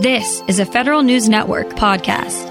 This is a Federal News Network podcast.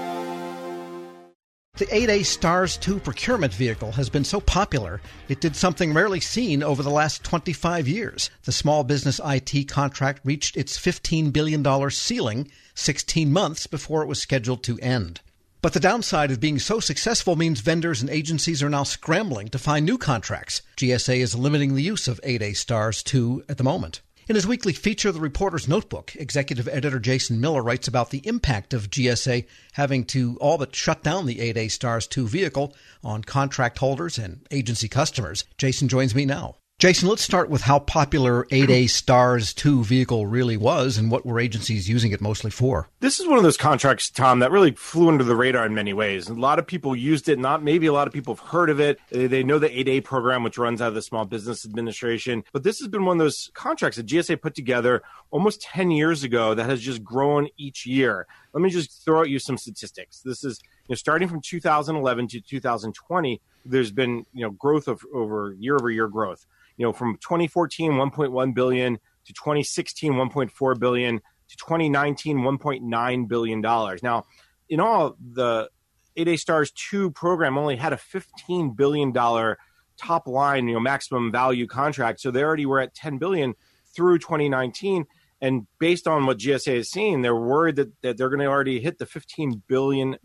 The 8A STARS 2 procurement vehicle has been so popular, it did something rarely seen over the last 25 years. The small business IT contract reached its $15 billion ceiling 16 months before it was scheduled to end. But the downside of being so successful means vendors and agencies are now scrambling to find new contracts. GSA is limiting the use of 8A STARS 2 at the moment. In his weekly feature, The Reporter's Notebook, executive editor Jason Miller writes about the impact of GSA having to all but shut down the 8A STARS 2 vehicle on contract holders and agency customers. Jason joins me now. Jason, let's start with how popular 8A STARS 2 vehicle really was and what were agencies using it mostly for. This is one of those contracts, Tom, that really flew under the radar in many ways. A lot of people used it, not maybe a lot of people have heard of it. They know the 8A program, which runs out of the Small Business Administration. But this has been one of those contracts that GSA put together almost 10 years ago that has just grown each year. Let me just throw at you some statistics. This is you know, starting from 2011 to 2020, there's been you know growth of over year over year growth you know, from 2014, 1.1 billion to 2016, 1.4 billion to 2019, 1.9 billion dollars. Now, in all, the 8A Stars 2 program only had a 15 billion dollar top line, you know, maximum value contract. So they already were at 10 billion through 2019. And based on what GSA is seeing, they're worried that, that they're going to already hit the $15 billion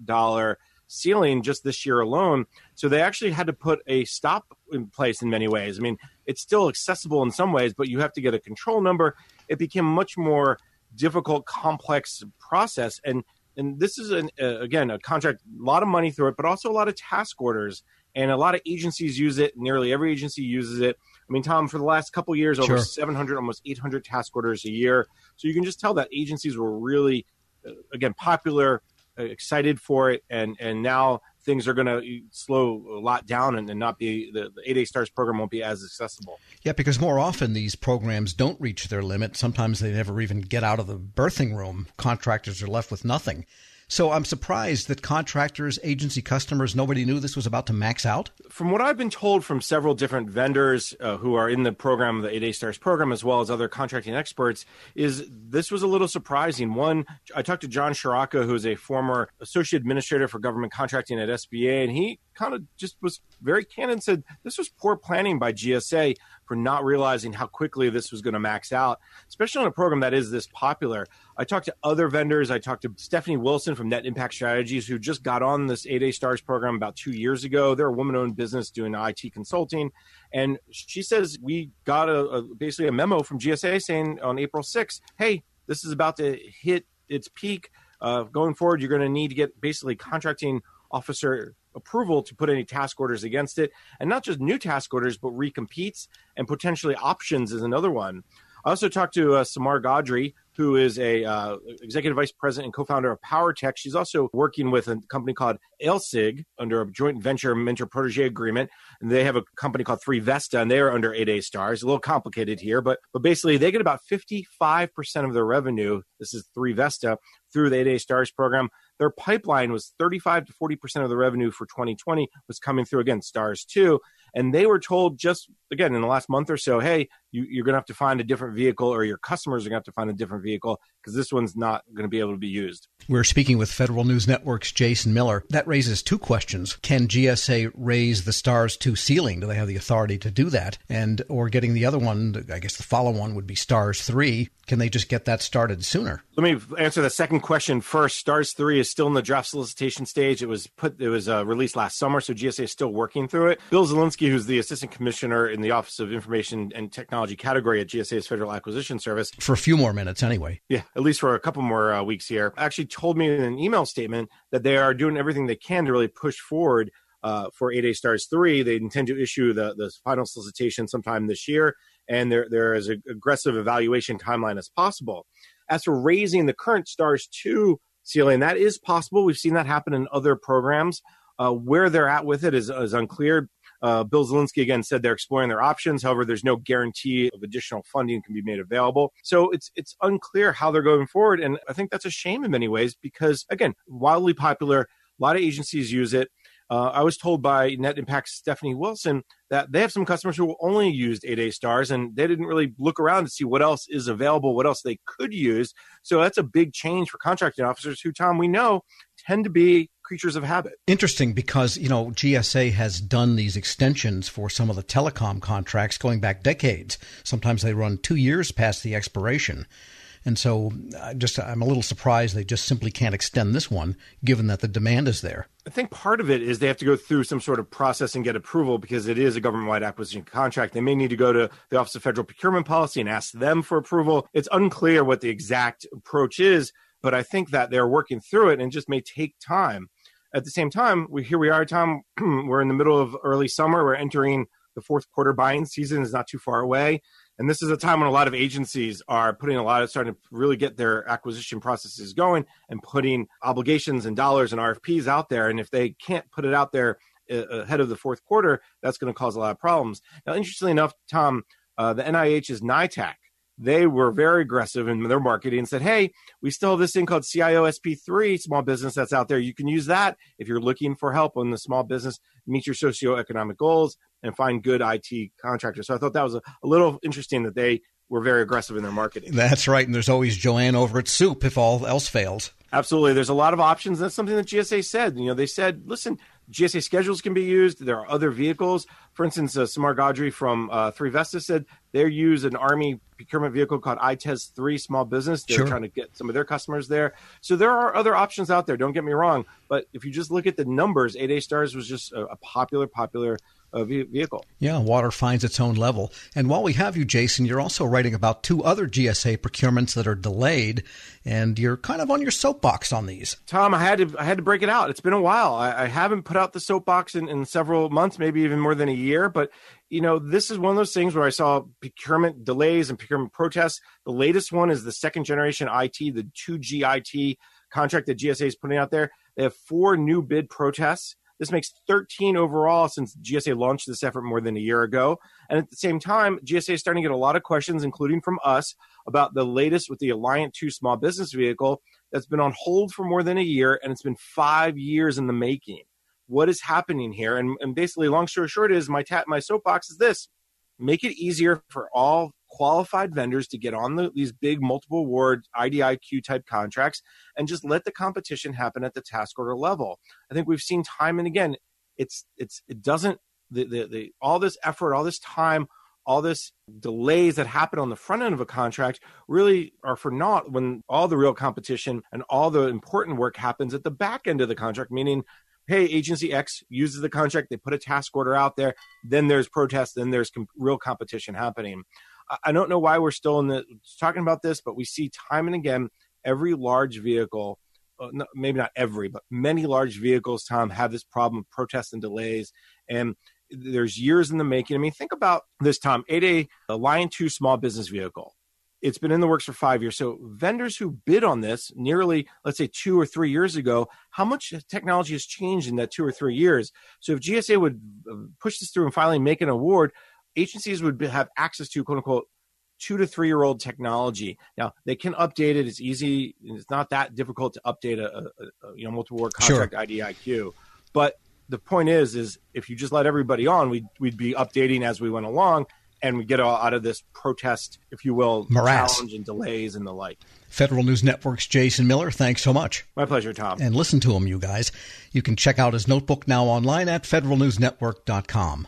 ceiling just this year alone. So they actually had to put a stop in place in many ways. I mean, it's still accessible in some ways, but you have to get a control number. It became much more difficult, complex process. And and this is an uh, again a contract, a lot of money through it, but also a lot of task orders. And a lot of agencies use it. Nearly every agency uses it. I mean, Tom, for the last couple years, over 700, almost 800 task orders a year. So you can just tell that agencies were really, uh, again, popular excited for it, and and now things are going to uh, slow a lot down and, and not be the, the 8A Stars program won't be as accessible. Yeah, because more often these programs don't reach their limit. Sometimes they never even get out of the birthing room. Contractors are left with nothing. So I'm surprised that contractors, agency customers, nobody knew this was about to max out. From what I've been told from several different vendors uh, who are in the program, the 8A Stars program, as well as other contracting experts, is this was a little surprising. One, I talked to John Shoraka, who is a former associate administrator for government contracting at SBA, and he kind of just was very candid and said this was poor planning by GSA for not realizing how quickly this was going to max out, especially on a program that is this popular. I talked to other vendors. I talked to Stephanie Wilson from Net Impact Strategies, who just got on this 8A Stars program about two years ago. They're a woman owned business doing IT consulting. And she says, We got a, a basically a memo from GSA saying on April 6th, hey, this is about to hit its peak. Uh, going forward, you're going to need to get basically contracting officer approval to put any task orders against it. And not just new task orders, but recompetes and potentially options is another one. I also talked to uh, Samar Godri, who is a uh, executive vice president and co-founder of PowerTech. She's also working with a company called Ailsig under a joint venture mentor protege agreement, and they have a company called Three Vesta, and they are under 8A stars. A little complicated here, but but basically they get about 55 percent of their revenue. This is Three Vesta through the 8A stars program. Their pipeline was 35 to 40 percent of the revenue for 2020 was coming through again stars too, and they were told just again in the last month or so, hey, you, you're going to have to find a different vehicle, or your customers are going to have to find a different vehicle because this one's not going to be able to be used. We're speaking with Federal News Network's Jason Miller. That raises two questions. Can GSA raise the STARS 2 ceiling? Do they have the authority to do that? And or getting the other one, I guess the follow one would be STARS 3. Can they just get that started sooner? Let me answer the second question first. STARS 3 is still in the draft solicitation stage. It was put it was uh, released last summer, so GSA is still working through it. Bill Zielinski, who's the assistant commissioner in the Office of Information and Technology category at GSA's Federal Acquisition Service, for a few more minutes anyway. Yeah, at least for a couple more uh, weeks here. Actually, told me in an email statement that they are doing everything they can to really push forward uh, for 8A Stars 3. They intend to issue the, the final solicitation sometime this year, and there, there is an aggressive evaluation timeline as possible. As for raising the current Stars 2 ceiling, that is possible. We've seen that happen in other programs. Uh, where they're at with it is, is unclear. Uh, Bill Zielinski again said they're exploring their options. However, there's no guarantee of additional funding can be made available. So it's it's unclear how they're going forward, and I think that's a shame in many ways because again, wildly popular. A lot of agencies use it. Uh, I was told by Net Impact Stephanie Wilson that they have some customers who only used 8A stars and they didn't really look around to see what else is available, what else they could use. So that's a big change for contracting officers who, Tom, we know tend to be creatures of habit. Interesting because, you know, GSA has done these extensions for some of the telecom contracts going back decades. Sometimes they run two years past the expiration. And so I just I'm a little surprised they just simply can't extend this one given that the demand is there. I think part of it is they have to go through some sort of process and get approval because it is a government-wide acquisition contract. They may need to go to the Office of Federal Procurement Policy and ask them for approval. It's unclear what the exact approach is, but I think that they're working through it and just may take time. At the same time, we here we are, Tom. we're in the middle of early summer. We're entering the fourth quarter buying season is not too far away. And this is a time when a lot of agencies are putting a lot of starting to really get their acquisition processes going and putting obligations and dollars and RFPs out there. And if they can't put it out there uh, ahead of the fourth quarter, that's going to cause a lot of problems. Now, interestingly enough, Tom, uh, the NIH's NITAAC they were very aggressive in their marketing and said, Hey, we still have this thing called CIO SP3 small business that's out there. You can use that if you're looking for help on the small business meet your socioeconomic goals and find good IT contractors. So I thought that was a, a little interesting that they were very aggressive in their marketing. That's right. And there's always Joanne over at SEWP if all else fails. Absolutely. There's a lot of options. That's something that GSA said. You know, they said, listen, GSA schedules can be used. There are other vehicles. For instance, uh, Samar Godri from uh, Three Vesta said they use an Army procurement vehicle called ITES 3 Small Business. They're sure. trying to get some of their customers there. So there are other options out there. Don't get me wrong. But if you just look at the numbers, 8A Stars was just a, a popular, popular Uh, vehicle. Yeah, water finds its own level. And while we have you, Jason, you're also writing about two other GSA procurements that are delayed, and you're kind of on your soapbox on these. Tom, I had to I had to break it out. It's been a while. I, I haven't put out the soapbox in, in several months, maybe even more than a year. But you know, this is one of those things where I saw procurement delays and procurement protests. The latest one is the second generation IT, the 2G IT contract that GSA is putting out there. They have four new bid protests this makes 13 overall since GSA launched this effort more than a year ago. And at the same time, GSA is starting to get a lot of questions, including from us, about the latest with the Alliant 2 small business vehicle that's been on hold for more than a year and it's been five years in the making. What is happening here? And, and basically, long story short, is my, ta- my soapbox is this make it easier for all qualified vendors to get on the, these big multiple award IDIQ type contracts and just let the competition happen at the task order level. I think we've seen time and again, it's it's it doesn't the the, the all this effort, all this time, all this delays that happen on the front end of a contract really are for naught when all the real competition and all the important work happens at the back end of the contract, meaning hey, agency X uses the contract, they put a task order out there, then there's protest, then there's com- real competition happening. I don't know why we're still in the talking about this, but we see time and again every large vehicle, uh, maybe not every, but many large vehicles, Tom, have this problem of protests and delays. And there's years in the making. I mean, think about this, Tom. 8A, Alliant 2 small business vehicle. It's been in the works for five years. So vendors who bid on this nearly, let's say, two or three years ago, how much technology has changed in that two or three years? So if GSA would uh, push this through and finally make an award, agencies would have access to quote unquote two to three year old technology. Now they can update it. It's easy. It's not that difficult to update a, a, a you know multiple award contract sure. IDIQ. But the point is, is if you just let everybody on, we'd we'd be updating as we went along, and we get out of this protest, if you will, Morass. challenge and delays and the like. Federal News Network's Jason Miller, thanks so much. My pleasure, Tom. And listen to him, you guys. You can check out his notebook now online at federalnewsnetwork.com.